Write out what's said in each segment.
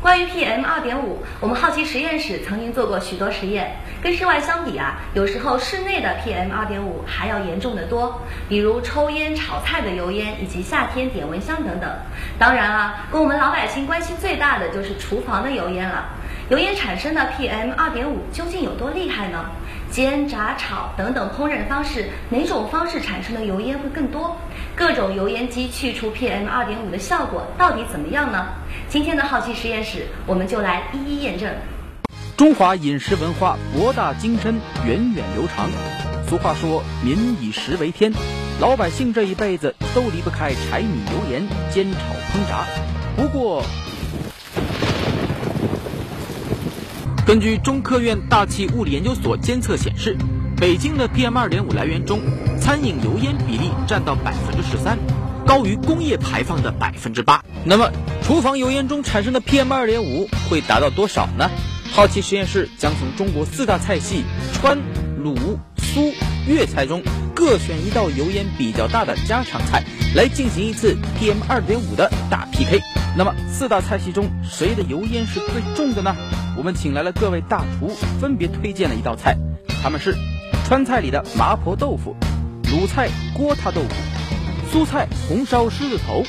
关于 PM 二点五，我们好奇实验室曾经做过许多实验。跟室外相比啊，有时候室内的 PM 二点五还要严重的多，比如抽烟、炒菜的油烟，以及夏天点蚊香等等。当然啊，跟我们老百姓关系最大的就是厨房的油烟了。油烟产生的 PM 二点五究竟有多厉害呢？煎、炸、炒等等烹饪方式，哪种方式产生的油烟会更多？各种油烟机去除 PM 二点五的效果到底怎么样呢？今天的好奇实验室，我们就来一一验证。中华饮食文化博大精深、源远流长。俗话说“民以食为天”，老百姓这一辈子都离不开柴米油盐、煎炒烹炸。不过，根据中科院大气物理研究所监测显示，北京的 PM 二点五来源中，餐饮油烟比例占到百分之十三，高于工业排放的百分之八。那么，厨房油烟中产生的 PM 二点五会达到多少呢？好奇实验室将从中国四大菜系川、鲁、苏、粤菜中各选一道油烟比较大的家常菜，来进行一次 PM 二点五的大 PK。那么，四大菜系中谁的油烟是最重的呢？我们请来了各位大厨，分别推荐了一道菜，他们是川菜里的麻婆豆腐、鲁菜锅塌豆腐、苏菜红烧狮子头、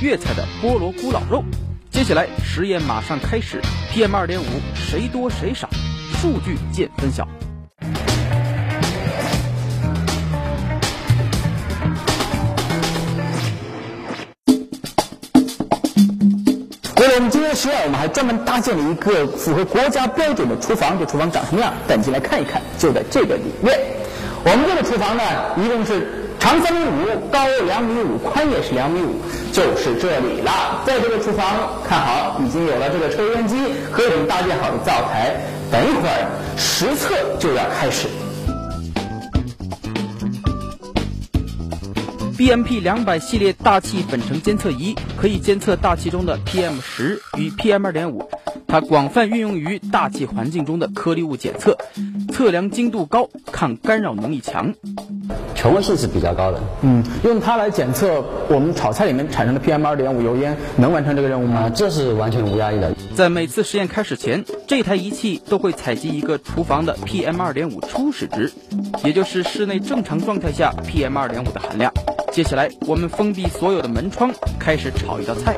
粤菜的菠萝咕老肉。接下来实验马上开始，PM 二点五谁多谁少？数据见分晓。我们今天实验，我们还专门搭建了一个符合国家标准的厨房。这厨房长什么样？带你进来看一看。就在这个里面，我们这个厨房呢，一共是长三米五，高两米五，宽也是两米五，就是这里了。在这个厨房，看好，已经有了这个抽油烟机和我们搭建好的灶台。等一会儿实测就要开始。BMP 两百系列大气粉尘监测仪可以监测大气中的 PM 十与 PM 二点五，它广泛运用于大气环境中的颗粒物检测，测量精度高，抗干扰能力强。权威性是比较高的。嗯，用它来检测我们炒菜里面产生的 PM 二点五油烟，能完成这个任务吗？啊，这是完全无压力的。在每次实验开始前，这台仪器都会采集一个厨房的 PM 二点五初始值，也就是室内正常状态下 PM 二点五的含量。接下来，我们封闭所有的门窗，开始炒一道菜。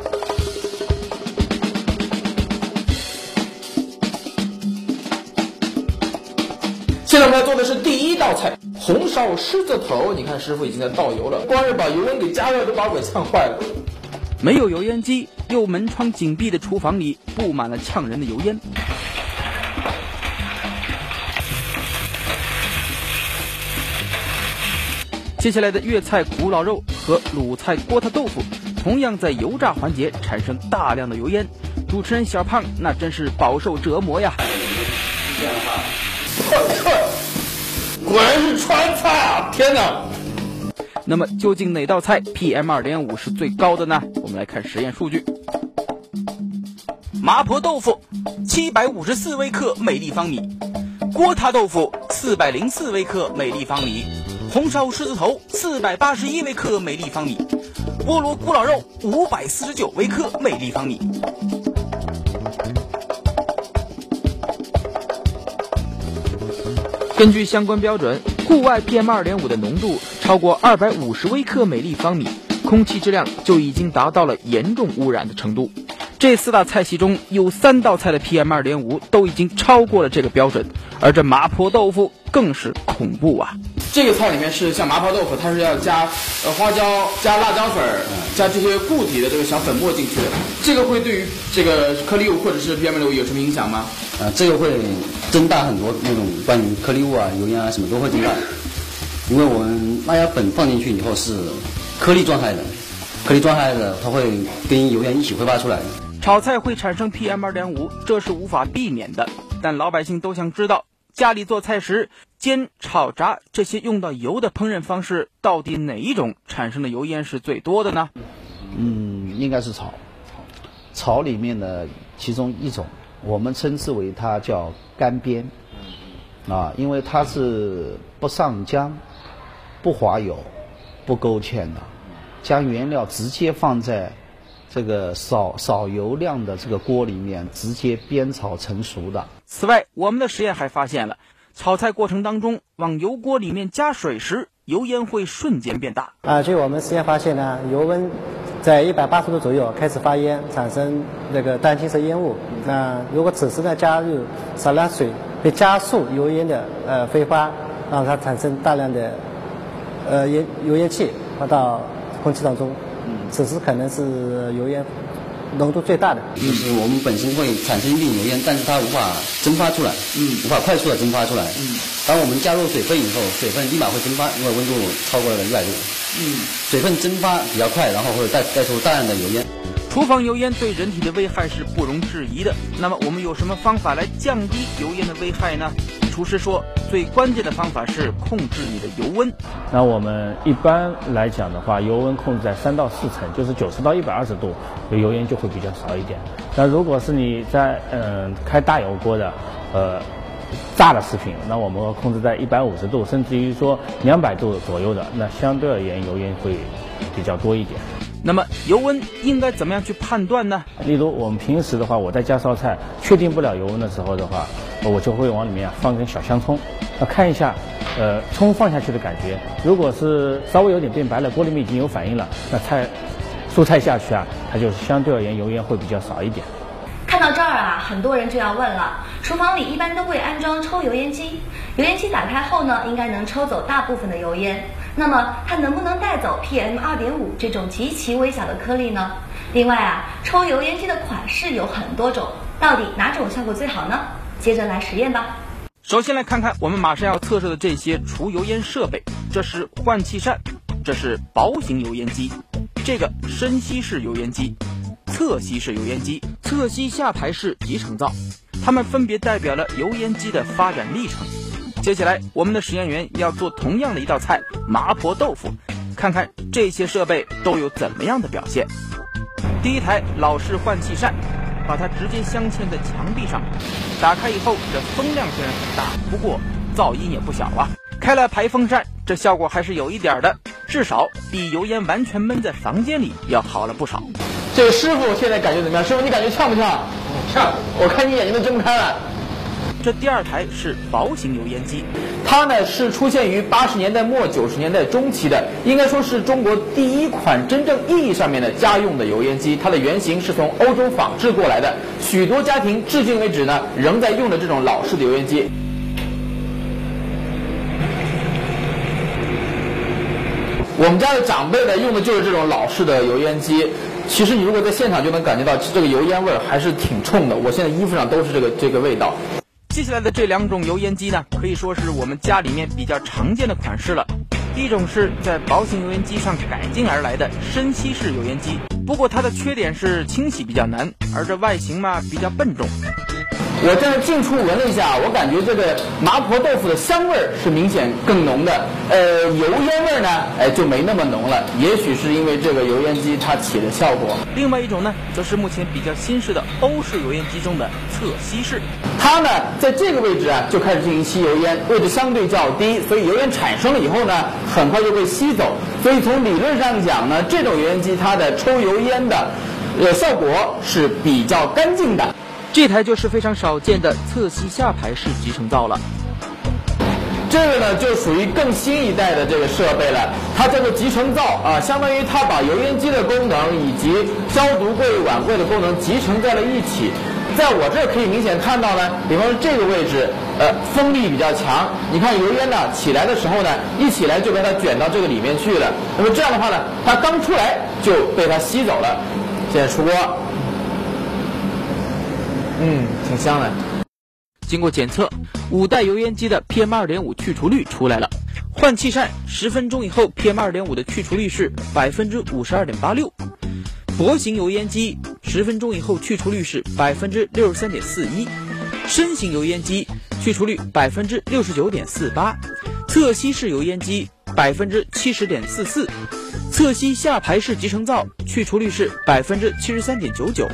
现在我们要做的是第一道菜——红烧狮子头。你看，师傅已经在倒油了，光是把油温给加热，都把我给呛坏了。没有油烟机又门窗紧闭的厨房里，布满了呛人的油烟。接下来的粤菜古老肉和鲁菜锅塌豆腐，同样在油炸环节产生大量的油烟。主持人小胖那真是饱受折磨呀！果然是川菜啊！天哪！那么究竟哪道菜 PM 二点五是最高的呢？我们来看实验数据。麻婆豆腐七百五十四微克每立方米，锅塌豆腐四百零四微克每立方米，红烧狮子头四百八十一微克每立方米，菠萝咕老肉五百四十九微克每立方米。根据相关标准，户外 PM 二点五的浓度超过二百五十微克每立方米，空气质量就已经达到了严重污染的程度。这四大菜系中有三道菜的 PM 二点五都已经超过了这个标准，而这麻婆豆腐更是恐怖啊！这个菜里面是像麻婆豆腐，它是要加呃花椒、加辣椒粉、加这些固体的这个小粉末进去的。这个会对于这个颗粒物或者是 PM 二点五有什么影响吗？啊，这个会增大很多那种关于颗粒物啊、油烟啊什么都会增大，因为我们辣椒粉放进去以后是颗粒状态的，颗粒状态的它会跟油烟一起挥发出来的。炒菜会产生 PM 二点五，这是无法避免的。但老百姓都想知道，家里做菜时煎、炒、炸这些用到油的烹饪方式，到底哪一种产生的油烟是最多的呢？嗯，应该是炒，炒里面的其中一种我们称之为它叫干煸，啊，因为它是不上浆、不滑油、不勾芡的，将原料直接放在这个少少油量的这个锅里面直接煸炒成熟的。此外，我们的实验还发现了，炒菜过程当中往油锅里面加水时，油烟会瞬间变大。啊，据我们实验发现呢，油温在一百八十度左右开始发烟，产生那个淡青色烟雾。那如果此时呢加入少量水，会加速油烟的呃挥发，让它产生大量的呃烟油烟气发到空气当中。此时可能是油烟浓度最大的。就是我们本身会产生一定油烟，但是它无法蒸发出来，嗯，无法快速的蒸发出来，嗯。当我们加入水分以后，水分立马会蒸发，因为温度超过了一百度，嗯，水分蒸发比较快，然后会带带出大量的油烟。厨房油烟对人体的危害是不容置疑的。那么我们有什么方法来降低油烟的危害呢？厨师说，最关键的方法是控制你的油温。那我们一般来讲的话，油温控制在三到四成，就是九十到一百二十度，油烟就会比较少一点。那如果是你在嗯开大油锅的，呃炸的食品，那我们控制在一百五十度，甚至于说两百度左右的，那相对而言油烟会比较多一点。那么油温应该怎么样去判断呢？例如我们平时的话，我在家烧菜，确定不了油温的时候的话，我就会往里面放根小香葱，那看一下，呃，葱放下去的感觉，如果是稍微有点变白了，锅里面已经有反应了，那菜蔬菜下去啊，它就相对而言油烟会比较少一点。看到这儿啊，很多人就要问了：厨房里一般都会安装抽油烟机，油烟机打开后呢，应该能抽走大部分的油烟。那么它能不能带走 PM 二点五这种极其微小的颗粒呢？另外啊，抽油烟机的款式有很多种，到底哪种效果最好呢？接着来实验吧。首先来看看我们马上要测试的这些除油烟设备，这是换气扇，这是薄型油烟机，这个深吸式油烟机。侧吸式油烟机、侧吸下排式集成灶，它们分别代表了油烟机的发展历程。接下来，我们的实验员要做同样的一道菜——麻婆豆腐，看看这些设备都有怎么样的表现。第一台老式换气扇，把它直接镶嵌在墙壁上，打开以后，这风量虽然很大，不过噪音也不小啊。开了排风扇，这效果还是有一点的，至少比油烟完全闷在房间里要好了不少。这个师傅现在感觉怎么样？师傅，你感觉呛不呛？呛！我看你眼睛都睁不开了。这第二台是薄型油烟机，它呢是出现于八十年代末九十年代中期的，应该说是中国第一款真正意义上面的家用的油烟机。它的原型是从欧洲仿制过来的，许多家庭至今为止呢仍在用的这种老式的油烟机。我们家的长辈呢用的就是这种老式的油烟机。其实你如果在现场就能感觉到其实这个油烟味儿还是挺冲的。我现在衣服上都是这个这个味道。接下来的这两种油烟机呢，可以说是我们家里面比较常见的款式了。一种是在薄型油烟机上改进而来的深吸式油烟机，不过它的缺点是清洗比较难，而这外形嘛比较笨重。我这样近处闻了一下，我感觉这个麻婆豆腐的香味儿是明显更浓的，呃，油烟味儿呢，哎就没那么浓了。也许是因为这个油烟机它起的效果。另外一种呢，则是目前比较新式的欧式油烟机中的侧吸式，它呢在这个位置啊就开始进行吸油烟，位置相对较低，所以油烟产生了以后呢，很快就被吸走。所以从理论上讲呢，这种油烟机它的抽油烟的，呃效果是比较干净的。这台就是非常少见的侧吸下排式集成灶了。这个呢，就属于更新一代的这个设备了，它叫做集成灶啊，相当于它把油烟机的功能以及消毒柜、碗柜的功能集成在了一起。在我这可以明显看到呢，比方说这个位置，呃，风力比较强，你看油烟呢起来的时候呢，一起来就被它卷到这个里面去了。那么这样的话呢，它刚出来就被它吸走了。现在出锅。嗯，挺香的。经过检测，五代油烟机的 PM 二点五去除率出来了。换气扇十分钟以后，PM 二点五的去除率是百分之五十二点八六。薄型油烟机十分钟以后去除率是百分之六十三点四一。深型油烟机去除率百分之六十九点四八。侧吸式油烟机百分之七十点四四。侧吸下排式集成灶去除率是百分之七十三点九九。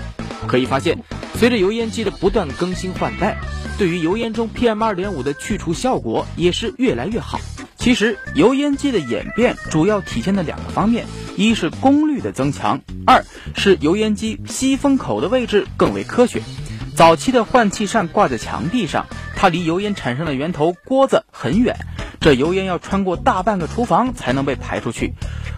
可以发现。随着油烟机的不断更新换代，对于油烟中 PM2.5 的去除效果也是越来越好。其实，油烟机的演变主要体现在两个方面：一是功率的增强，二是油烟机吸风口的位置更为科学。早期的换气扇挂在墙壁上，它离油烟产生的源头锅子很远，这油烟要穿过大半个厨房才能被排出去。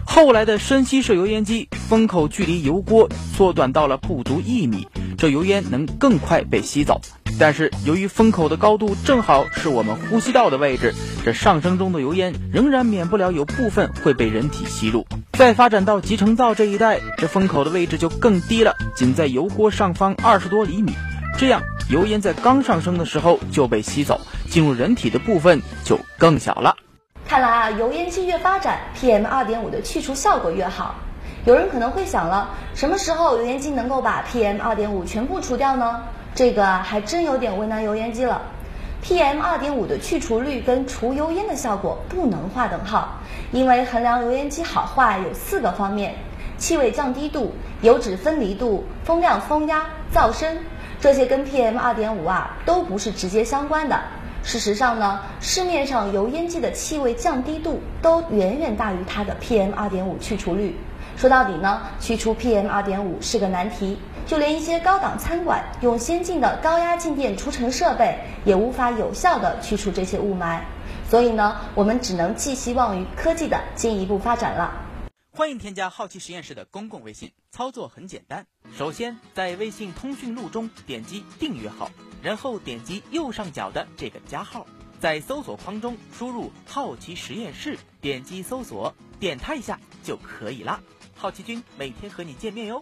后来的深吸式油烟机，风口距离油锅缩短到了不足一米，这油烟能更快被吸走。但是由于风口的高度正好是我们呼吸道的位置，这上升中的油烟仍然免不了有部分会被人体吸入。再发展到集成灶这一代，这风口的位置就更低了，仅在油锅上方二十多厘米。这样，油烟在刚上升的时候就被吸走，进入人体的部分就更小了。看来啊，油烟机越发展，PM 二点五的去除效果越好。有人可能会想了，什么时候油烟机能够把 PM 二点五全部除掉呢？这个还真有点为难油烟机了。PM 二点五的去除率跟除油烟的效果不能划等号，因为衡量油烟机好坏有四个方面：气味降低度、油脂分离度、风量、风压、噪声。这些跟 PM 二点五啊都不是直接相关的。事实上呢，市面上油烟机的气味降低度都远远大于它的 PM 二点五去除率。说到底呢，去除 PM 二点五是个难题，就连一些高档餐馆用先进的高压静电除尘设备，也无法有效的去除这些雾霾。所以呢，我们只能寄希望于科技的进一步发展了。欢迎添加好奇实验室的公共微信，操作很简单。首先在微信通讯录中点击订阅号，然后点击右上角的这个加号，在搜索框中输入“好奇实验室”，点击搜索，点它一下就可以了。好奇君每天和你见面哟。